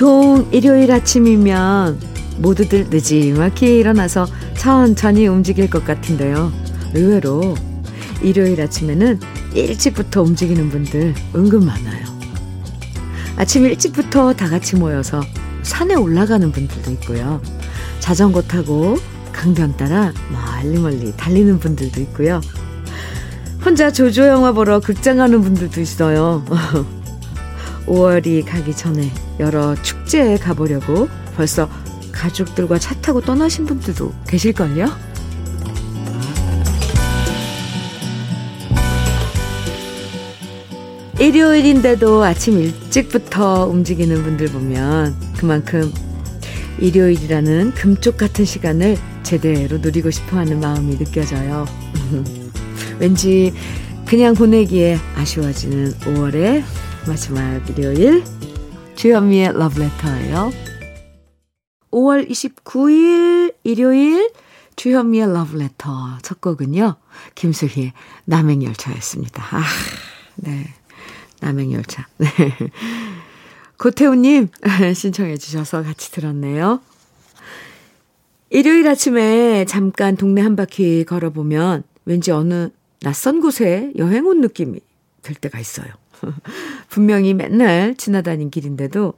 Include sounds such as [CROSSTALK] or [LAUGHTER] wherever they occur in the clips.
보통 일요일 아침이면 모두들 늦지막히 일어나서 천천히 움직일 것 같은데요. 의외로 일요일 아침에는 일찍부터 움직이는 분들 은근 많아요. 아침 일찍부터 다 같이 모여서 산에 올라가는 분들도 있고요. 자전거 타고 강변 따라 멀리 멀리 달리는 분들도 있고요. 혼자 조조 영화 보러 극장 가는 분들도 있어요. [LAUGHS] 5월이 가기 전에 여러 축제에 가보려고 벌써 가족들과 차 타고 떠나신 분들도 계실걸요? 일요일인데도 아침 일찍부터 움직이는 분들 보면 그만큼 일요일이라는 금쪽 같은 시간을 제대로 누리고 싶어 하는 마음이 느껴져요. [LAUGHS] 왠지 그냥 보내기에 아쉬워지는 5월의 마지막 일요일 주현미의 러브레터예요. 5월 29일 일요일 주현미의 러브레터 첫 곡은요. 김수희의 남행열차였습니다. 아, 네. 남행열차. 네. 고태우님 [LAUGHS] 신청해 주셔서 같이 들었네요. 일요일 아침에 잠깐 동네 한 바퀴 걸어보면 왠지 어느 낯선 곳에 여행 온 느낌이 들 때가 있어요. [LAUGHS] 분명히 맨날 지나다닌 길인데도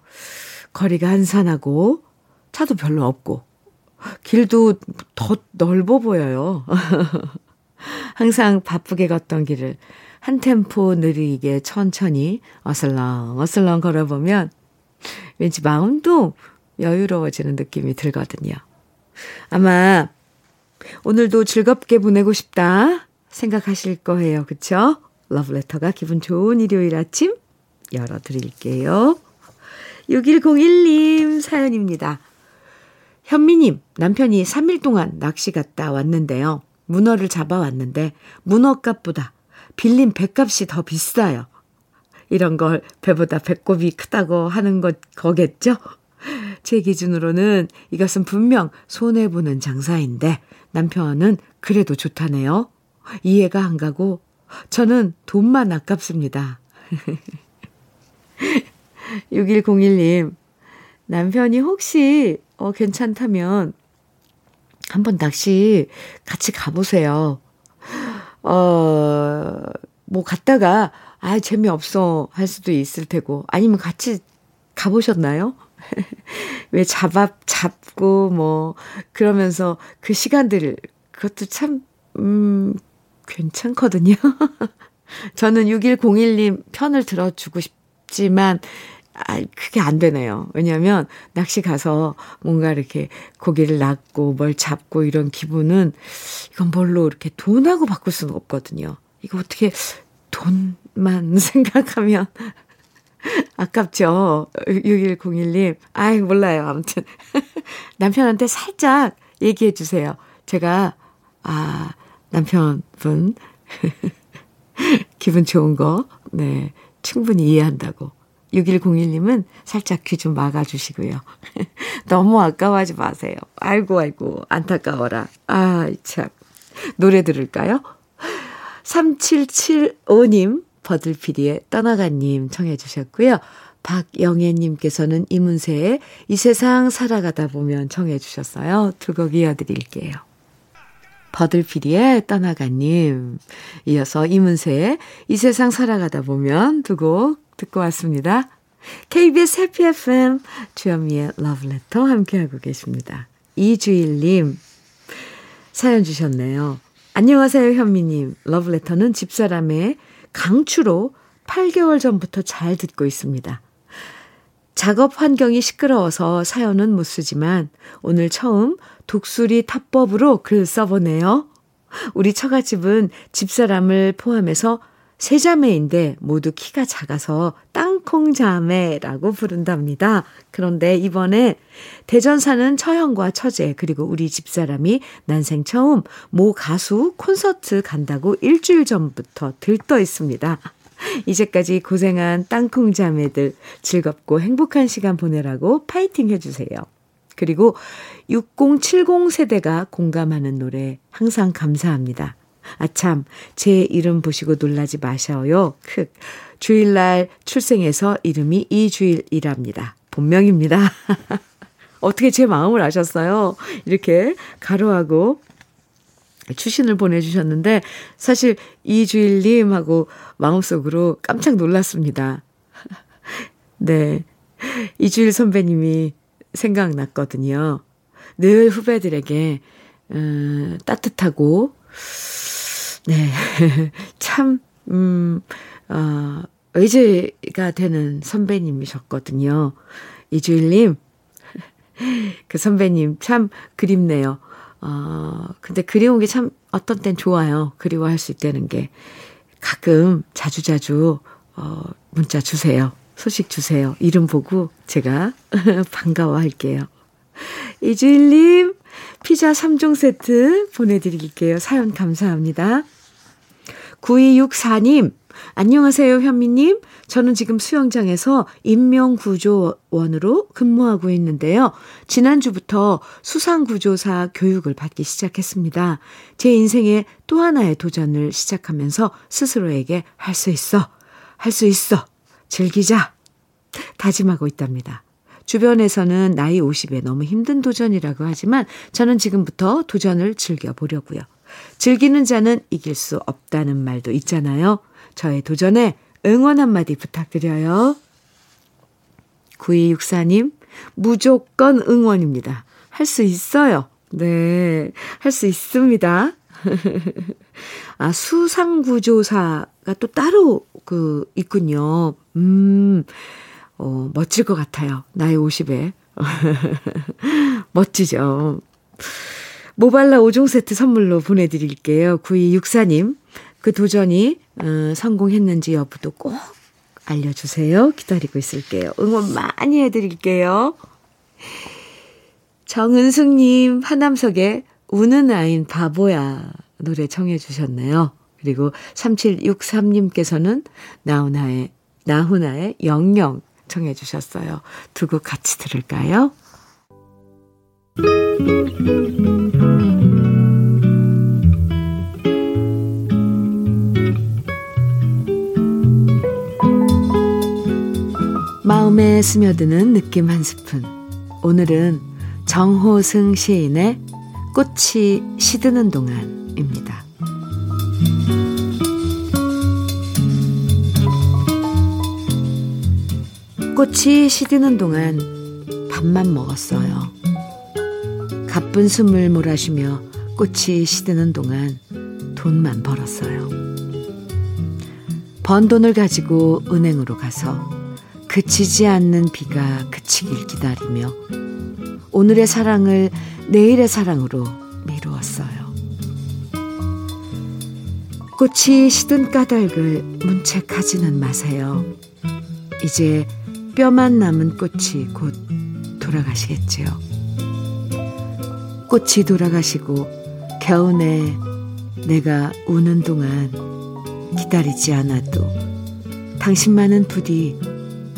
거리가 한산하고 차도 별로 없고 길도 더 넓어 보여요. [LAUGHS] 항상 바쁘게 걷던 길을 한 템포 느리게 천천히 어슬렁 어슬렁 걸어보면 왠지 마음도 여유로워지는 느낌이 들거든요. 아마 오늘도 즐겁게 보내고 싶다 생각하실 거예요. 그쵸? 러브레터가 기분 좋은 일요일 아침 열어드릴게요. 6101님 사연입니다. 현미님, 남편이 3일 동안 낚시 갔다 왔는데요. 문어를 잡아왔는데 문어값보다 빌린 배값이 더 비싸요. 이런 걸 배보다 배꼽이 크다고 하는 것 거겠죠? 제 기준으로는 이것은 분명 손해보는 장사인데 남편은 그래도 좋다네요. 이해가 안 가고 저는 돈만 아깝습니다. [LAUGHS] 6101님, 남편이 혹시 어, 괜찮다면 한번 낚시 같이 가보세요. 어, 뭐 갔다가 아, 재미없어 할 수도 있을 테고 아니면 같이 가보셨나요? [LAUGHS] 왜 잡아, 잡고 뭐 그러면서 그 시간들을 그것도 참, 음, 괜찮거든요. [LAUGHS] 저는 6101님 편을 들어주고 싶지만, 아, 그게 안 되네요. 왜냐면, 낚시 가서 뭔가 이렇게 고기를 낚고 뭘 잡고 이런 기분은, 이건 뭘로 이렇게 돈하고 바꿀 수는 없거든요. 이거 어떻게 돈만 [LAUGHS] 생각하면, 아깝죠. 6101님. 아이, 몰라요. 아무튼. [LAUGHS] 남편한테 살짝 얘기해 주세요. 제가, 아, 남편분, [LAUGHS] 기분 좋은 거, 네, 충분히 이해한다고. 6101님은 살짝 귀 좀 막아주시고요. [LAUGHS] 너무 아까워하지 마세요. 아이고, 아이고, 안타까워라. 아, 참. 노래 들을까요? 3775님, 버들피디의 떠나가님 청해 주셨고요. 박영애님께서는 이문세의 이 세상 살아가다 보면 청해 주셨어요. 두 곡 이어드릴게요. 버들피디의 떠나가님. 이어서 이문세의 이 세상 살아가다 보면 두 곡 듣고 왔습니다. KBS 해피 FM 주현미의 러브레터 함께하고 계십니다. 이주일님 사연 주셨네요. 안녕하세요 현미님. 러브레터는 집사람의 강추로 8개월 전부터 잘 듣고 있습니다. 작업 환경이 시끄러워서 사연은 못 쓰지만 오늘 처음 독수리 타법으로 글 써보네요. 우리 처가집은 집사람을 포함해서 세 자매인데 모두 키가 작아서 땅콩 자매라고 부른답니다. 그런데 이번에 대전 사는 처형과 처제 그리고 우리 집사람이 난생 처음 모 가수 콘서트 간다고 일주일 전부터 들떠 있습니다. 이제까지 고생한 땅콩 자매들 즐겁고 행복한 시간 보내라고 파이팅 해주세요. 그리고 6070 세대가 공감하는 노래 항상 감사합니다. 아참, 제 이름 보시고 놀라지 마셔요. 크. 주일날 출생해서 이름이 이주일이랍니다. 본명입니다. [LAUGHS] 어떻게 제 마음을 아셨어요? 이렇게 가로하고 추신을 보내주셨는데, 사실 이주일님하고 마음속으로 깜짝 놀랐습니다. [LAUGHS] 네. 이주일 선배님이 생각났거든요. 늘 후배들에게, 음, 따뜻하고, 네. [LAUGHS] 참, 음, 어, 의지가 되는 선배님이셨거든요. 이주일님, [LAUGHS] 그 선배님 참 그립네요. 어, 근데 그리운 게 참 어떤 땐 좋아요. 그리워할 수 있다는 게. 가끔 자주자주, 어, 문자 주세요. 소식 주세요. 이름 보고 제가 [LAUGHS] 반가워 할게요. 이주일님, 피자 3종 세트 보내드릴게요. 사연 감사합니다. 9264님, 안녕하세요, 현미님. 저는 지금 수영장에서 인명구조원으로 근무하고 있는데요. 지난주부터 수상구조사 교육을 받기 시작했습니다. 제 인생의 또 하나의 도전을 시작하면서 스스로에게 할 수 있어, 할 수 있어, 즐기자, 다짐하고 있답니다. 주변에서는 나이 50에 너무 힘든 도전이라고 하지만 저는 지금부터 도전을 즐겨보려고요. 즐기는 자는 이길 수 없다는 말도 있잖아요. 저의 도전에 응원 한마디 부탁드려요. 9264님, 무조건 응원입니다. 할 수 있어요. 네, 할 수 있습니다. [LAUGHS] 아, 수상구조사가 또 따로 그, 있군요. 음, 어, 멋질 것 같아요. 나이 50에. [LAUGHS] 멋지죠. 모발라 5종 세트 선물로 보내드릴게요. 9264님. 그 도전이 어, 성공했는지 여부도 꼭 알려주세요. 기다리고 있을게요. 응원 많이 해드릴게요. 정은숙님, 하남석의 우는 아인 바보야 노래 청해 주셨네요. 그리고 3763님께서는 나훈아의, 나훈아의 영영 청해 주셨어요. 두 곡 같이 들을까요? 마음에 스며드는 느낌 한 스푼. 오늘은 정호승 시인의 꽃이 시드는 동안입니다. 꽃이 시드는 동안 밥만 먹었어요. 가쁜 숨을 몰아쉬며 꽃이 시드는 동안 돈만 벌었어요. 번 돈을 가지고 은행으로 가서 그치지 않는 비가 그치길 기다리며 오늘의 사랑을 내일의 사랑으로 미루었어요. 꽃이 시든 까닭을 문책하지는 마세요. 이제 뼈만 남은 꽃이 곧 돌아가시겠지요. 꽃이 돌아가시고 겨우내 내가 우는 동안 기다리지 않아도 당신만은 부디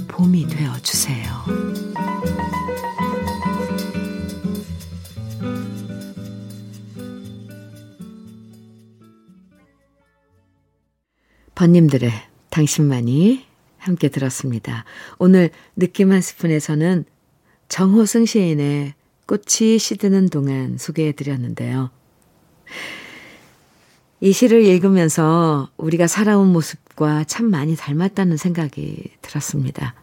봄이 되어 주세요. 번님들의 당신만이 함께 들었습니다. 오늘 느낌 한 스푼에서는 정호승 시인의 꽃이 시드는 동안 소개해 드렸는데요. 이 시를 읽으면서 우리가 살아온 모습과 참 많이 닮았다는 생각이 들었습니다.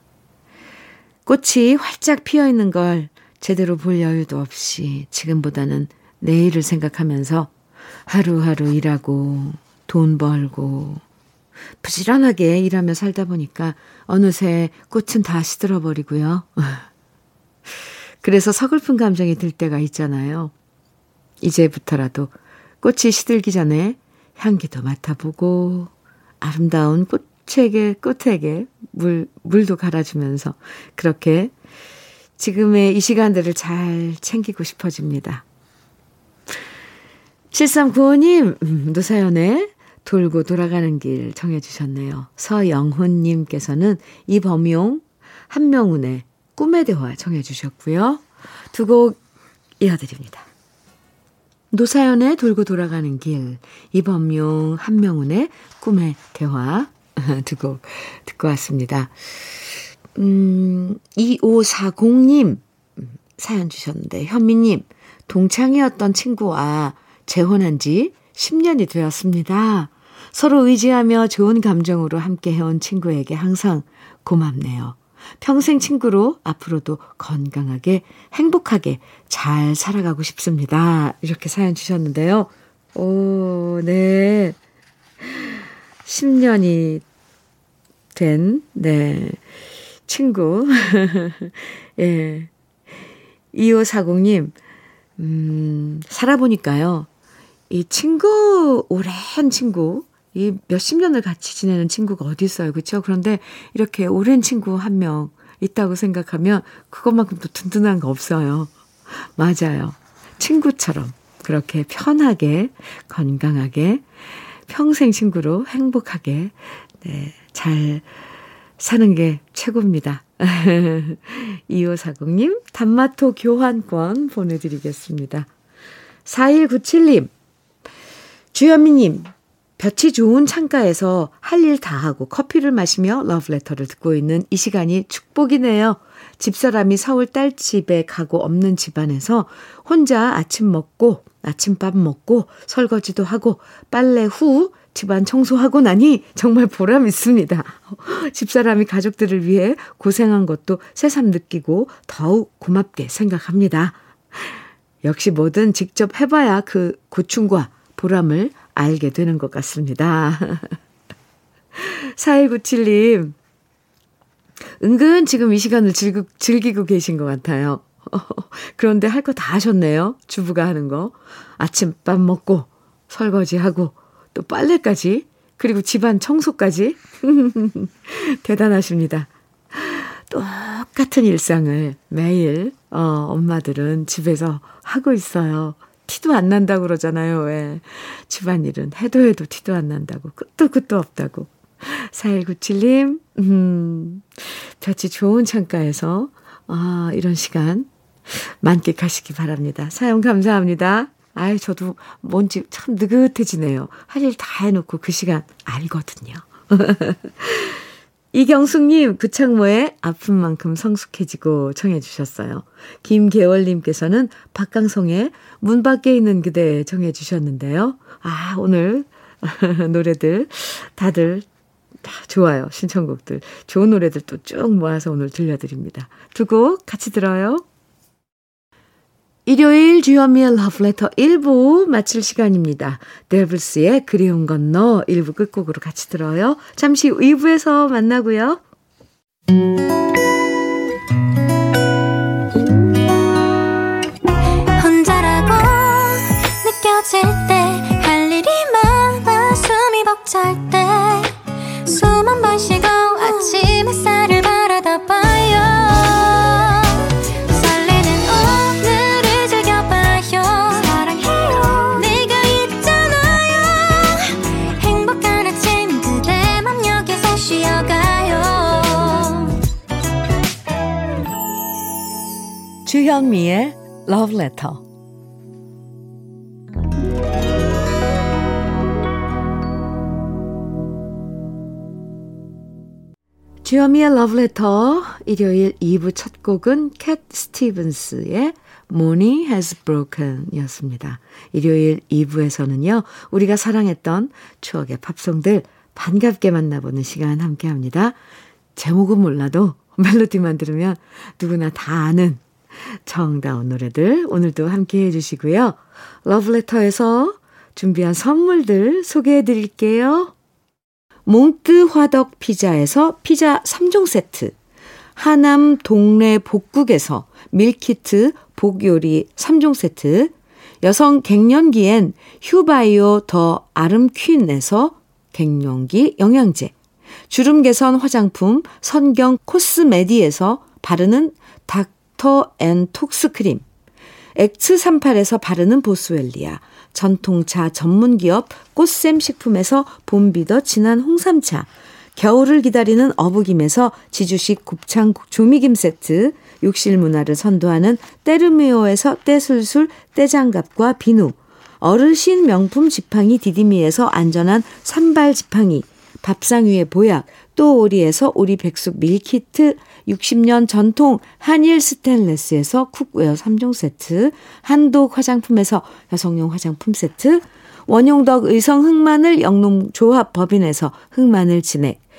꽃이 활짝 피어 있는 걸 제대로 볼 여유도 없이 지금보다는 내일을 생각하면서 하루하루 일하고 돈 벌고 부지런하게 일하며 살다 보니까 어느새 꽃은 다 시들어버리고요. [LAUGHS] 그래서 서글픈 감정이 들 때가 있잖아요. 이제부터라도 꽃이 시들기 전에 향기도 맡아보고 아름다운 꽃 책의 끝에게 물, 물도 갈아주면서 그렇게 지금의 이 시간들을 잘 챙기고 싶어집니다. 7395님, 음, 노사연의 돌고 돌아가는 길 정해주셨네요. 서영훈님께서는 이범용, 한명훈의 꿈의 대화 정해주셨고요. 두 곡 이어드립니다. 노사연의 돌고 돌아가는 길, 이범용, 한명훈의 꿈의 대화 [LAUGHS] 두 곡 듣고 왔습니다. 음, 2540님 사연 주셨는데, 현미님, 동창이었던 친구와 재혼한 지 10년이 되었습니다. 서로 의지하며 좋은 감정으로 함께 해온 친구에게 항상 고맙네요. 평생 친구로 앞으로도 건강하게 행복하게 잘 살아가고 싶습니다. 이렇게 사연 주셨는데요. 오, 네. 10년이 된, 네. 친구. [LAUGHS] 예. 2540님, 음, 살아보니까요. 이 친구, 오랜 친구, 이 몇십 년을 같이 지내는 친구가 어디 있어요. 그렇죠? 그런데 이렇게 오랜 친구 한 명 있다고 생각하면 그것만큼 또 든든한 거 없어요. 맞아요. 친구처럼 그렇게 편하게 건강하게 평생 친구로 행복하게 네, 잘 사는 게 최고입니다. [LAUGHS] 2540님 단마토 교환권 보내드리겠습니다. 4197님 주현미님 볕이 좋은 창가에서 할 일 다 하고 커피를 마시며 러브레터를 듣고 있는 이 시간이 축복이네요. 집사람이 서울 딸집에 가고 없는 집안에서 혼자 아침 먹고 아침밥 먹고 설거지도 하고 빨래 후 집안 청소하고 나니 정말 보람 있습니다. [LAUGHS] 집사람이 가족들을 위해 고생한 것도 새삼 느끼고 더욱 고맙게 생각합니다. 역시 뭐든 직접 해봐야 그 고충과 보람을 알게 되는 것 같습니다. [LAUGHS] 4197님, 은근 지금 이 시간을 즐기, 즐기고 계신 것 같아요. [LAUGHS] 그런데 할 거 다 하셨네요. 주부가 하는 거. 아침밥 먹고, 설거지하고, 또 빨래까지, 그리고 집안 청소까지. [LAUGHS] 대단하십니다. 똑같은 일상을 매일, 어, 엄마들은 집에서 하고 있어요. 티도 안 난다고 그러잖아요. 왜. 집안일은 해도 해도 티도 안 난다고. 끝도 끝도 없다고. 4197님, 음, 볕이 좋은 창가에서, 아, 이런 시간 만끽하시기 바랍니다. 사용 감사합니다. 아이, 저도 뭔지 참 느긋해지네요. 할 일 다 해놓고 그 시간 알거든요. [LAUGHS] 이경숙님, 그 창모에 아픈 만큼 성숙해지고 청해주셨어요. 김계월님께서는 박강성의 문 밖에 있는 그대 청해주셨는데요. 아, 오늘 [LAUGHS] 노래들 다들 다 좋아요. 신청곡들. 좋은 노래들 또 쭉 모아서 오늘 들려드립니다. 두 곡 같이 들어요. 일요일 주현미의 러브레터 1부 마칠 시간입니다. 데블스의 그리운 건너 1부 끝곡으로 같이 들어요. 잠시 2부에서 만나고요. 혼자라고 느껴질 때 할 일이 많아 숨이 벅찰 때 주현미의 Love Letter. 주현미의 Love Letter 일요일 2부 첫 곡은 캣 스티븐스의 Money Has Broken 이었습니다. 일요일 2부에서는요, 우리가 사랑했던 추억의 팝송들 반갑게 만나보는 시간 함께 합니다. 제목은 몰라도 멜로디만 들으면 누구나 다 아는 정다운 노래들 오늘도 함께 해주시고요. 러브레터에서 준비한 선물들 소개해 드릴게요. 몽뜨 화덕 피자에서 피자 3종 세트, 하남 동네 복국에서 밀키트 복요리 3종 세트, 여성 갱년기엔 휴바이오 더 아름퀸에서 갱년기 영양제, 주름 개선 화장품 선경 코스메디에서 바르는 닥 닥터 앤 톡스 크림, 엑스38에서 바르는 보스웰리아, 전통차 전문기업 꽃샘 식품에서 봄비더 진한 홍삼차, 겨울을 기다리는 어부김에서 지주식 곱창 조미김 세트, 욕실 문화를 선도하는 때르미오에서 때술술 때장갑과 비누, 어르신 명품 지팡이 디디미에서 안전한 삼발 지팡이, 밥상 위에 보약, 또 오리에서 오리 백숙 밀키트, 60년 전통 한일 스텐레스에서 cookware 3종 세트, 한독 화장품에서 여성용 화장품 세트, 원용덕 의성 흑마늘 영농조합 법인에서 흑마늘 진액,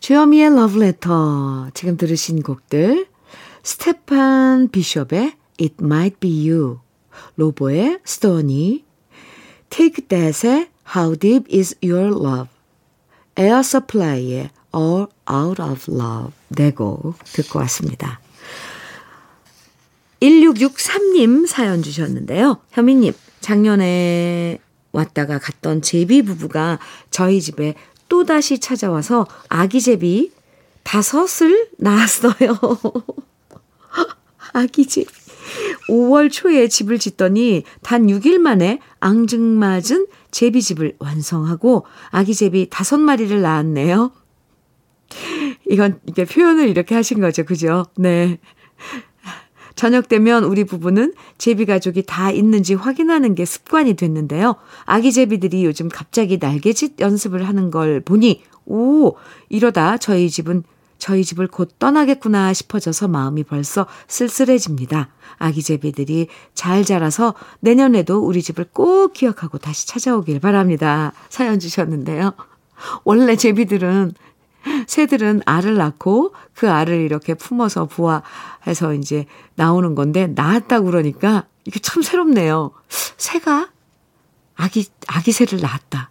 주여미의 러브레터 지금 들으신 곡들 스테판 비숍의 It Might Be You 로보의 Stoney Take That의 How Deep Is Your Love 에어 서플라이의 All Out of Love 네곡 듣고 왔습니다. 1663님 사연 주셨는데요. 현미님, 작년에 왔다가 갔던 제비 부부가 저희 집에 또다시 찾아와서 아기 제비 다섯을 낳았어요. [LAUGHS] 아기 제비. 5월 초에 집을 짓더니 단 6일 만에 앙증맞은 제비집을 완성하고 아기 제비 다섯 마리를 낳았네요. 이건 이게 표현을 이렇게 하신 거죠. 그죠? 네. 저녁 되면 우리 부부는 제비 가족이 다 있는지 확인하는 게 습관이 됐는데요. 아기 제비들이 요즘 갑자기 날개짓 연습을 하는 걸 보니, 오, 이러다 저희 집은 저희 집을 곧 떠나겠구나 싶어져서 마음이 벌써 쓸쓸해집니다. 아기 제비들이 잘 자라서 내년에도 우리 집을 꼭 기억하고 다시 찾아오길 바랍니다. 사연 주셨는데요. 원래 제비들은 새들은 알을 낳고 그 알을 이렇게 품어서 부화해서 이제 나오는 건데 낳았다고 그러니까 이게 참 새롭네요. 새가 아기 아기 새를 낳았다.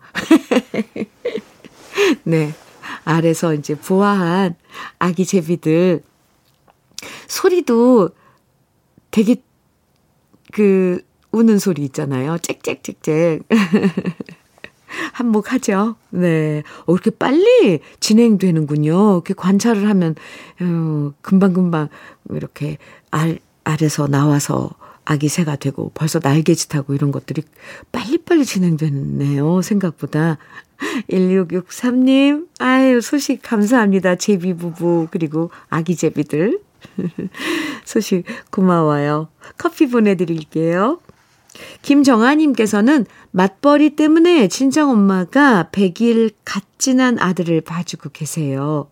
[LAUGHS] 네. 알에서 이제 부화한 아기 제비들 소리도 되게 그 우는 소리 있잖아요. 짹짹짹짹. [LAUGHS] 한몫하죠. 네. 어, 이렇게 빨리 진행되는군요. 이렇게 관찰을 하면, 어, 금방금방 이렇게 알, 알에서 나와서 아기 새가 되고 벌써 날개짓하고 이런 것들이 빨리빨리 진행되네요. 생각보다. 1663님, 아유, 소식 감사합니다. 제비 부부, 그리고 아기 제비들. [LAUGHS] 소식 고마워요. 커피 보내드릴게요. 김정아님께서는 맞벌이 때문에 친정 엄마가 100일 갓 지난 아들을 봐주고 계세요.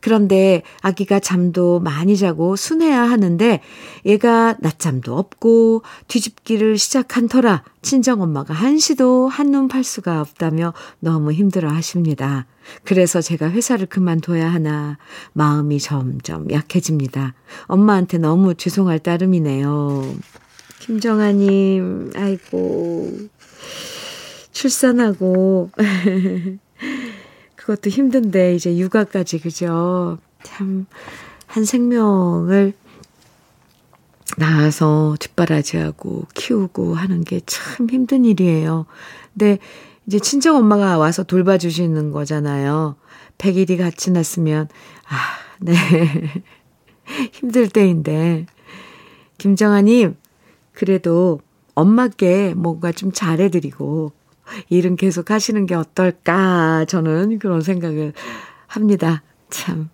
그런데 아기가 잠도 많이 자고 순해야 하는데 얘가 낮잠도 없고 뒤집기를 시작한 터라 친정엄마가 한시도 한눈 팔 수가 없다며 너무 힘들어 하십니다. 그래서 제가 회사를 그만둬야 하나 마음이 점점 약해집니다. 엄마한테 너무 죄송할 따름이네요. 김정아님, 아이고, 출산하고, [LAUGHS] 그것도 힘든데, 이제 육아까지, 그죠? 참, 한 생명을 낳아서 뒷바라지하고 키우고 하는 게 참 힘든 일이에요. 근데 이제 친정 엄마가 와서 돌봐주시는 거잖아요. 100일이 같이 났으면, 아, 네. [LAUGHS] 힘들 때인데. 김정아님, 그래도 엄마께 뭔가 좀 잘해드리고 일은 계속 하시는 게 어떨까 저는 그런 생각을 합니다. 참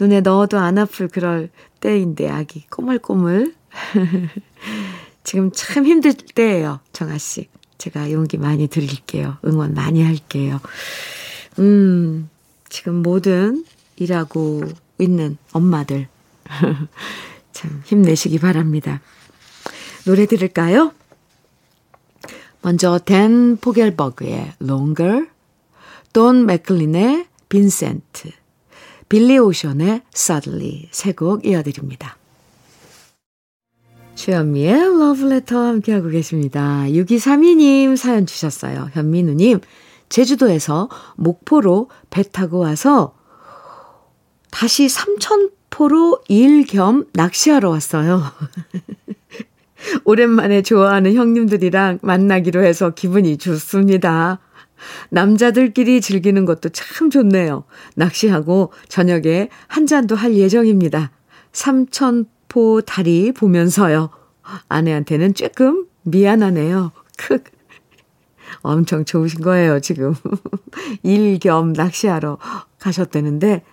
눈에 넣어도 안 아플 그럴 때인데 아기 꼬물꼬물 [LAUGHS] 지금 참 힘들 때예요 정아 씨. 제가 용기 많이 드릴게요. 응원 많이 할게요. 음 지금 모든 일하고 있는 엄마들 [LAUGHS] 참 힘내시기 바랍니다. 노래 들을까요? 먼저 댄 포겔버그의 Longer, 돈 맥클린의 빈센트, 빌리 오션의 Suddenly 세곡 이어드립니다. 주현미의 러브레터 함께하고 계십니다. 6232님 사연 주셨어요. 현민우님, 제주도에서 목포로 배 타고 와서 다시 삼천포로 일 겸 낚시하러 왔어요. [LAUGHS] 오랜만에 좋아하는 형님들이랑 만나기로 해서 기분이 좋습니다. 남자들끼리 즐기는 것도 참 좋네요. 낚시하고 저녁에 한 잔도 할 예정입니다. 삼천포 다리 보면서요. 아내한테는 조금 미안하네요. 크. 엄청 좋으신 거예요, 지금. [LAUGHS] 일 겸 낚시하러 가셨다는데,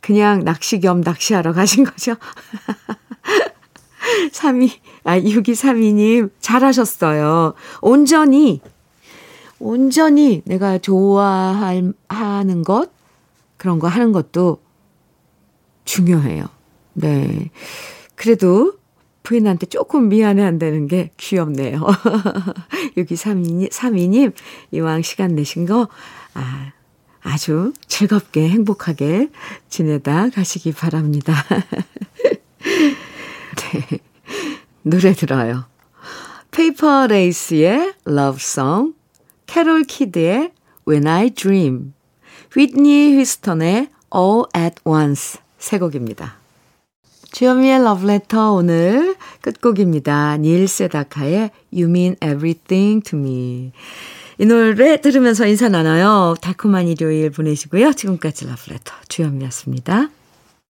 그냥 낚시 겸 낚시하러 가신 거죠? [LAUGHS] 32, 아, 6232님, 잘하셨어요. 온전히, 온전히 내가 좋아할, 하는 것, 그런 거 하는 것도 중요해요. 네. 그래도 부인한테 조금 미안해 한다는 게 귀엽네요. [LAUGHS] 6232님, 32님, 이왕 시간 내신 거, 아, 아주 즐겁게 행복하게 지내다 가시기 바랍니다. [LAUGHS] 네. [LAUGHS] 노래 들어요. 페이퍼 레이스의 Love Song, 캐롤 키드의 When I Dream, 휘트니 휴스턴의 All at Once 세 곡입니다. 주현미의 러브레터 오늘 끝곡입니다. 닐 세다카의 You Mean Everything to Me. 이 노래 들으면서 인사 나눠요. 달콤한 일요일 보내시고요. 지금까지 러브레터 주현미였습니다.